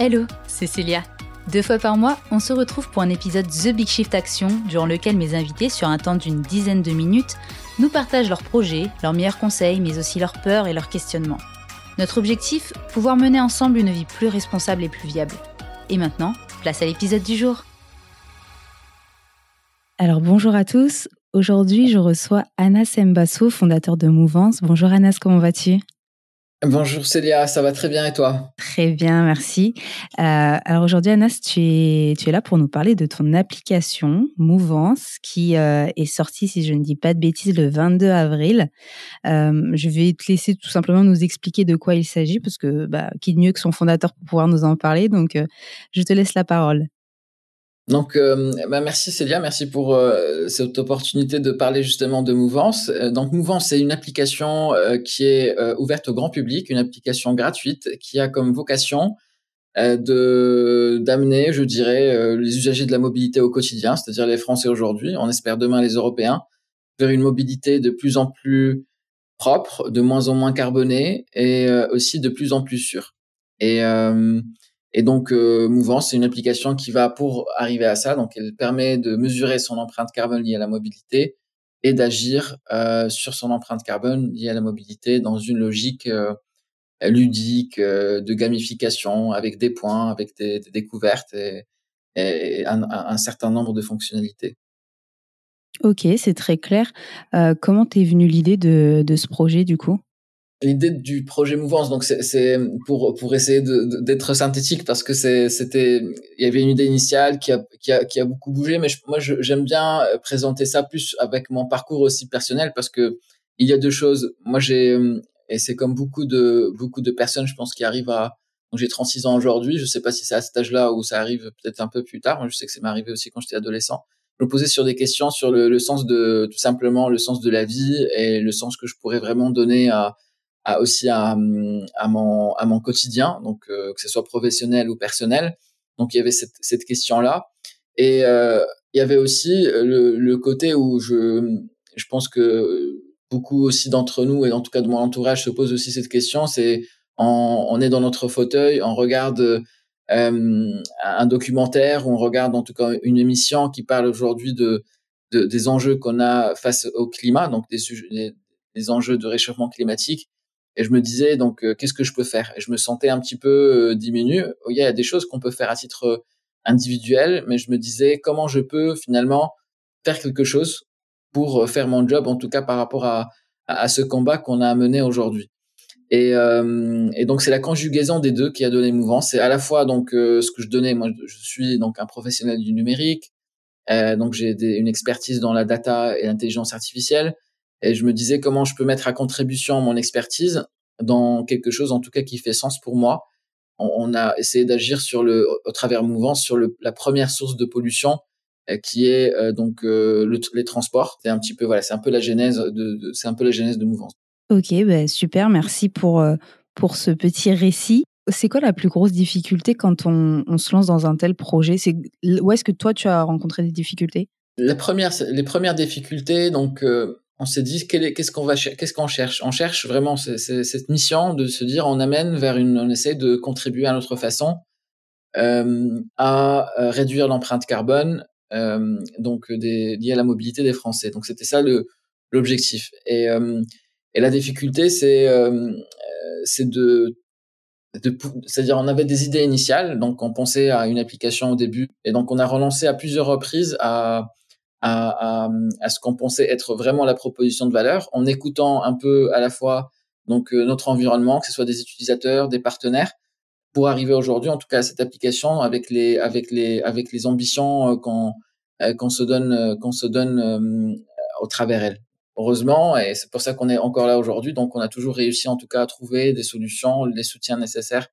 Hello, c'est Célia. Deux fois par mois, on se retrouve pour un épisode The Big Shift Action, durant lequel mes invités, sur un temps d'une dizaine de minutes, nous partagent leurs projets, leurs meilleurs conseils, mais aussi leurs peurs et leurs questionnements. Notre objectif Pouvoir mener ensemble une vie plus responsable et plus viable. Et maintenant, place à l'épisode du jour. Alors bonjour à tous. Aujourd'hui, je reçois Anas Mbasso, fondateur de Mouvance. Bonjour Anas, comment vas-tu? Bonjour Célia, ça va très bien et toi? Très bien, merci. Euh, alors aujourd'hui, Anas, tu es, tu es là pour nous parler de ton application Mouvance qui euh, est sortie, si je ne dis pas de bêtises, le 22 avril. Euh, je vais te laisser tout simplement nous expliquer de quoi il s'agit parce que bah, qui de mieux que son fondateur pour pouvoir nous en parler? Donc, je te laisse la parole. Donc, euh, bah merci Célia, merci pour euh, cette opportunité de parler justement de Mouvance. Euh, donc, Mouvance, c'est une application qui est ouverte au grand public, une application gratuite qui a comme vocation de d'amener, je dirais, les usagers de la mobilité au quotidien, c'est-à-dire les Français aujourd'hui, on espère demain les Européens, vers une mobilité de plus en plus propre, de moins en moins carbonée et aussi de plus en plus sûre. Et et donc, euh, Mouvance, c'est une application qui va pour arriver à ça. Donc, elle permet de mesurer son empreinte carbone liée à la mobilité et d'agir euh, sur son empreinte carbone liée à la mobilité dans une logique euh, ludique euh, de gamification avec des points, avec des, découvertes et, et un, un, certain nombre de fonctionnalités. Ok, c'est très clair. Euh, comment t'es venu l'idée de, de ce projet du coup? L'idée du projet Mouvance, donc c'est pour pour essayer d'être synthétique parce que c'était il y avait une idée initiale qui a qui a, qui a beaucoup bougé, mais moi j'aime bien présenter ça plus avec mon parcours aussi personnel parce que il y a deux choses. Moi j'ai et c'est comme beaucoup de beaucoup de personnes, je pense, qui arrivent à j'ai 36 ans aujourd'hui. Je sais pas si c'est à cet âge-là ou ça arrive peut-être un peu plus tard. Je sais que c'est m'est arrivé aussi quand j'étais adolescent. Je me posais sur des questions sur le, le sens de tout simplement le sens de la vie et le sens que je pourrais vraiment donner à à aussi à, à mon à mon quotidien, donc euh, que ce soit professionnel ou personnel. Donc il y avait cette, cette question là, et euh, il y avait aussi le, le côté où je je pense que beaucoup aussi d'entre nous et en tout cas de mon entourage se posent aussi cette question, c'est on, on est dans notre fauteuil, on regarde euh, un documentaire, on regarde en tout cas une émission qui parle aujourd'hui de, de, des enjeux qu'on a face au climat, donc des, des, des enjeux de réchauffement climatique, et je me disais donc euh, qu'est-ce que je peux faire? Et je me sentais un petit peu euh, diminué. Il y a des choses qu'on peut faire à titre euh, individuel, mais je me disais comment je peux finalement faire quelque chose pour faire mon job, en tout cas par rapport à, à, ce combat qu'on a mené aujourd'hui. Et, et, donc c'est la conjugaison des deux qui a donné mouvance. C'est à la fois donc ce que je donnais. Moi, je suis donc un professionnel du numérique, donc j'ai une expertise dans la data et l'intelligence artificielle. Et je me disais comment je peux mettre à contribution mon expertise dans quelque chose, en tout cas, qui fait sens pour moi. On, a essayé d'agir sur le, au travers mouvance, sur le, la première source de pollution, euh, qui est euh, donc euh, le, les transports. C'est un petit peu voilà, c'est un peu la genèse de, de c'est un peu la genèse de mouvance. Ok, ben super, merci pour pour ce petit récit. C'est quoi la plus grosse difficulté quand on, on se lance dans un tel projet? C'est où est-ce que toi tu as rencontré des difficultés? La première, les premières difficultés, donc on s'est dit qu'est-ce qu'on va qu'est-ce qu'on cherche? On cherche vraiment cette mission de se dire on amène vers une on essaie de contribuer à notre façon euh, à euh, réduire l'empreinte carbone euh, donc des liée à la mobilité des Français. Donc c'était ça le l'objectif. Et euh, et la difficulté c'est euh, c'est de de, c'est-à-dire on avait des idées initiales donc on pensait à une application au début et donc on a relancé à plusieurs reprises à à, à, à ce qu'on pensait être vraiment la proposition de valeur, en écoutant un peu à la fois donc euh, notre environnement, que ce soit des utilisateurs, des partenaires, pour arriver aujourd'hui, en tout cas, à cette application avec les avec les avec les ambitions euh, qu'on euh, qu'on se donne qu'on se donne au travers elle. Heureusement, et c'est pour ça qu'on est encore là aujourd'hui. Donc, on a toujours réussi, en tout cas, à trouver des solutions, les soutiens nécessaires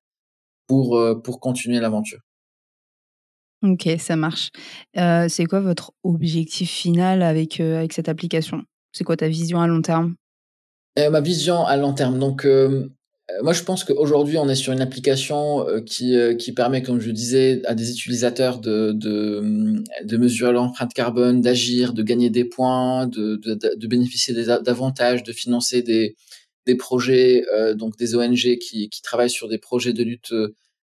pour pour continuer l'aventure. Ok, ça marche. Euh, c'est quoi votre objectif final avec, euh, avec cette application? C'est quoi ta vision à long terme? Euh, Ma vision à long terme. Donc, moi, je pense qu'aujourd'hui, on est sur une application qui, qui permet, comme je disais, à des utilisateurs de, de, de mesurer l'empreinte carbone, d'agir, de gagner des points, de, de, bénéficier d'avantages, de financer des, des projets, donc des ONG qui, qui travaillent sur des projets de lutte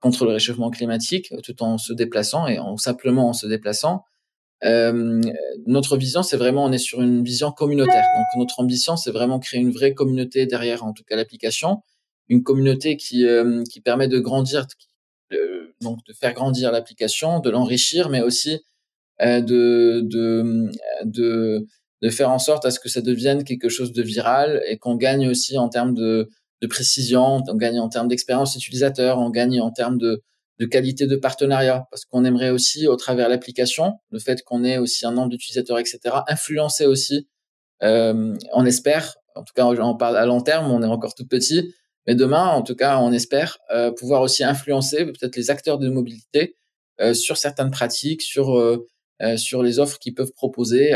contre le réchauffement climatique tout en se déplaçant et en simplement en se déplaçant. Euh, notre vision, c'est vraiment, on est sur une vision communautaire. Donc notre ambition, c'est vraiment créer une vraie communauté derrière, en tout cas l'application, une communauté qui euh, qui permet de grandir, donc de faire grandir l'application, de l'enrichir, mais aussi euh, de, de de de faire en sorte à ce que ça devienne quelque chose de viral et qu'on gagne aussi en termes de de précision, on gagne en termes d'expérience utilisateur, on gagne en termes de de qualité de partenariat, parce qu'on aimerait aussi, au travers l'application, le fait qu'on ait aussi un nombre d'utilisateurs, etc., influencer aussi, euh, on espère, en tout cas on parle à long terme, on est encore tout petit, mais demain, en tout cas, on espère euh, pouvoir aussi influencer peut-être les acteurs de mobilité euh, sur certaines pratiques, sur sur les offres qu'ils peuvent proposer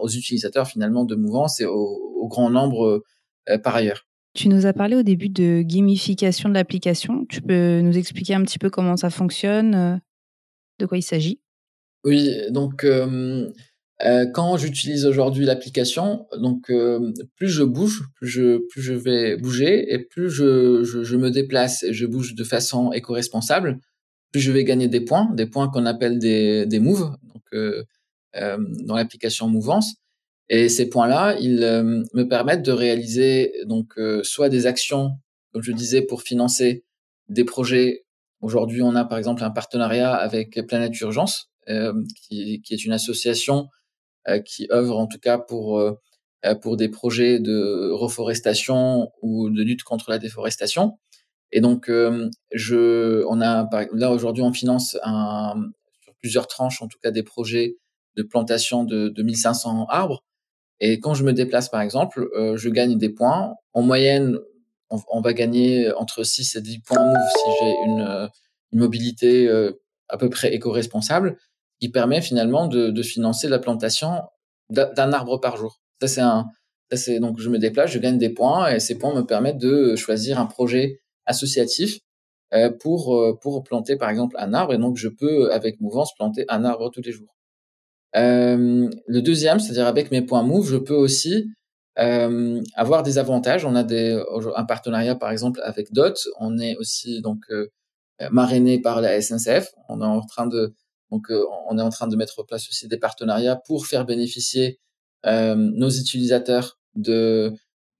aux utilisateurs finalement de mouvance et au, grand nombre par ailleurs. Tu nous as parlé au début de gamification de l'application. Tu peux nous expliquer un petit peu comment ça fonctionne, euh, de quoi il s'agit? Oui, donc euh, euh, quand j'utilise aujourd'hui l'application, donc plus je bouge, plus je, vais bouger et plus je, me déplace et je bouge de façon éco-responsable, plus je vais gagner des points, des points qu'on appelle des, des moves, donc dans l'application Mouvance. Et ces points-là, ils euh, me permettent de réaliser donc euh, soit des actions, comme je disais, pour financer des projets. Aujourd'hui, on a par exemple un partenariat avec Planète Urgence, euh, qui, qui, est une association euh, qui œuvre en tout cas pour euh, pour des projets de reforestation ou de lutte contre la déforestation. Et donc, je, on a là aujourd'hui, on finance un, sur plusieurs tranches, en tout cas, des projets de plantation de, de 1500 arbres et quand je me déplace, par exemple, euh, je gagne des points. En moyenne, on, va gagner entre 6 et 10 points move si j'ai une, euh, une, mobilité euh, à peu près éco-responsable, qui permet finalement de, de financer la plantation d'un arbre par jour. Ça, c'est un, ça, c'est, donc je me déplace, je gagne des points et ces points me permettent de choisir un projet associatif euh, pour, pour planter, par exemple, un arbre. Et donc, je peux, avec Mouvance, planter un arbre tous les jours. Euh, le deuxième, c'est-à-dire avec mes points move, je peux aussi euh, avoir des avantages. On a des, un partenariat par exemple avec DOT. On est aussi donc euh, marrainé par la SNCF. On est en train de donc euh, on est en train de mettre en place aussi des partenariats pour faire bénéficier euh, nos utilisateurs de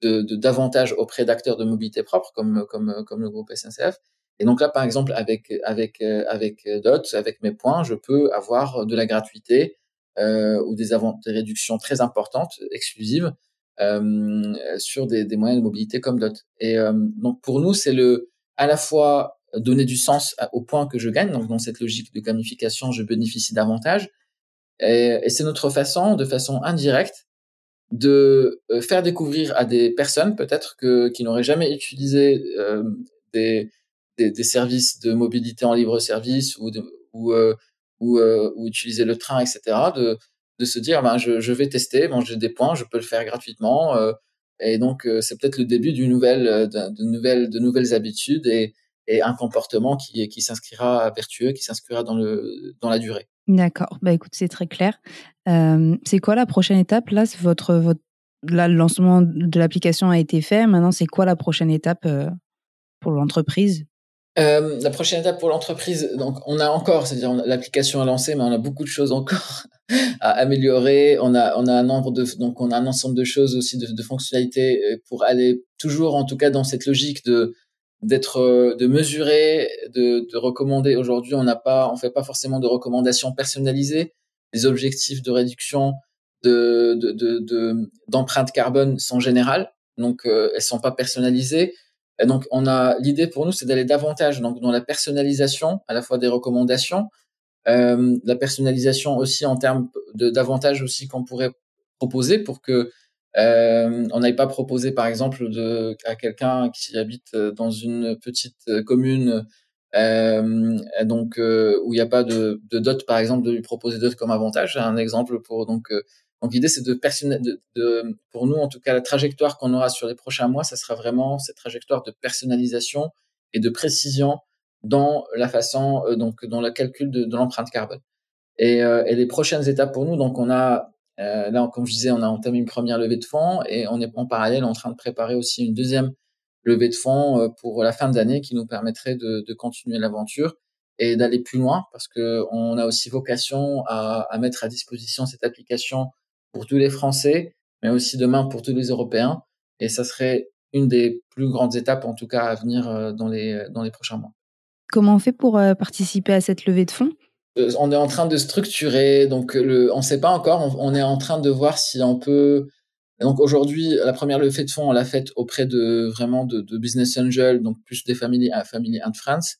d'avantages de, auprès d'acteurs de mobilité propre comme comme comme le groupe SNCF. Et donc là, par exemple, avec avec avec DOT, avec mes points, je peux avoir de la gratuité ou des, des réductions très importantes, exclusives, euh, sur des, des, moyens de mobilité comme DOT. Et euh, donc pour nous, c'est le à la fois donner du sens au point que je gagne, donc dans cette logique de gamification, je bénéficie davantage, et, et c'est notre façon, de façon indirecte, de euh, faire découvrir à des personnes peut-être que qui n'auraient jamais utilisé euh, des, des, des, services de mobilité en libre service ou, ou euh, ou, euh, ou utiliser le train, etc., de, se dire, ben, je, vais tester, bon, j'ai des points, je peux le faire gratuitement. Euh, et donc, euh, c'est peut-être le début d'une nouvelle, euh, de, nouvelles, de nouvelles habitudes et, un comportement qui, qui s'inscrira vertueux, qui s'inscrira dans, dans la durée. D'accord. Bah, écoute, c'est très clair. C'est quoi la prochaine étape? Là, votre, votre, là, le lancement de l'application a été fait. Maintenant, c'est quoi la prochaine étape pour l'entreprise? Euh, la prochaine étape pour l'entreprise, donc on a encore, c'est-à-dire l'application est lancée, mais on a beaucoup de choses encore à améliorer. On a on a un nombre de donc on a un ensemble de choses aussi de, de fonctionnalités euh, pour aller toujours en tout cas dans cette logique de d'être euh, de mesurer, de, de recommander. Aujourd'hui, on n'a pas, on fait pas forcément de recommandations personnalisées. Les objectifs de réduction de de d'empreinte de, carbone sont générales, donc euh, elles sont pas personnalisées. Et donc, on a l'idée pour nous, c'est d'aller davantage donc dans la personnalisation, à la fois des recommandations, euh, la personnalisation aussi en termes de d'avantages aussi qu'on pourrait proposer pour que euh, on n'aille pas proposer par exemple de, à quelqu'un qui habite dans une petite commune euh, donc euh, où il n'y a pas de, de dot par exemple de lui proposer dot comme avantage. Un exemple pour donc euh, donc l'idée, c'est de, de, de, pour nous, en tout cas, la trajectoire qu'on aura sur les prochains mois, ça sera vraiment cette trajectoire de personnalisation et de précision dans la façon, euh, donc dans le calcul de, de l'empreinte carbone. Et, euh, et, les prochaines étapes pour nous, donc on a euh, là, comme je disais, on a entamé une première levée de fonds et on est en parallèle en train de préparer aussi une deuxième levée de fonds pour la fin d'année qui nous permettrait de, de continuer l'aventure et d'aller plus loin parce que on a aussi vocation à, à, mettre à disposition cette application pour tous les Français, mais aussi demain pour tous les Européens. Et ça serait une des plus grandes étapes, en tout cas, à venir dans les, dans les prochains mois. Comment on fait pour participer à cette levée de fonds? On est en train de structurer, donc le, on ne sait pas encore, on, on, est en train de voir si on peut donc aujourd'hui, la première levée de fonds, on l'a faite auprès de vraiment de, de, business angels, donc plus des familles, family and friends.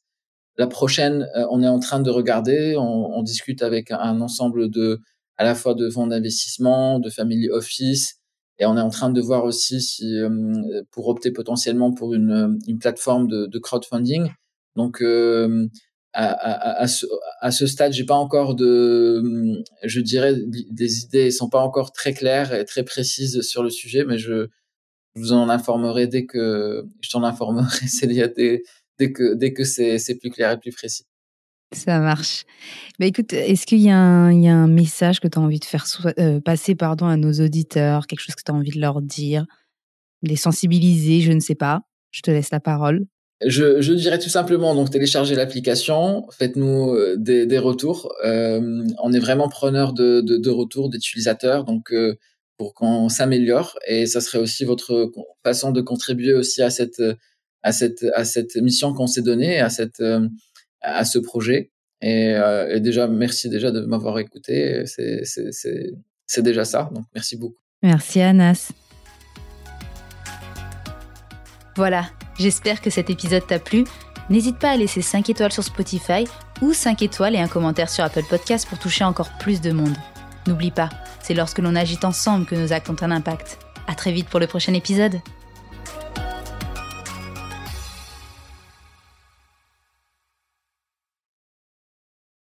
La prochaine, euh, on est en train de regarder, on, on, discute avec un ensemble de, à la fois de fonds d'investissement, de family office, et on est en train de voir aussi si, euh, pour opter potentiellement pour une, une plateforme de, de crowdfunding. Donc, euh, à, à, ce, à, ce, stade, j'ai pas encore de, je dirais, des idées sont pas encore très claires et très précises sur le sujet, mais je, vous en informerai dès que, je t'en informerai, Célia, dès, dès que, dès que c'est plus clair et plus précis. Ça marche. Bah écoute, est-ce qu'il y, a un message que tu as envie de faire euh, passer pardon, à nos auditeurs, quelque chose que tu as envie de leur dire, les sensibiliser, je ne sais pas. Je te laisse la parole. Je, dirais tout simplement donc téléchargez l'application, faites-nous euh, des, retours. Euh, on est vraiment preneur de, retours d'utilisateurs, donc pour qu'on s'améliore et ça serait aussi votre façon de contribuer aussi à cette à cette à cette mission qu'on s'est donnée, à cette à ce projet. Et, euh, et déjà merci déjà de m'avoir écouté. C'est déjà ça. Donc merci beaucoup. Merci Anas. Voilà, j'espère que cet épisode t'a plu. N'hésite pas à laisser 5 étoiles sur Spotify ou 5 étoiles et un commentaire sur Apple Podcast pour toucher encore plus de monde. N'oublie pas, c'est lorsque l'on agit ensemble que nos actes ont un impact. À très vite pour le prochain épisode.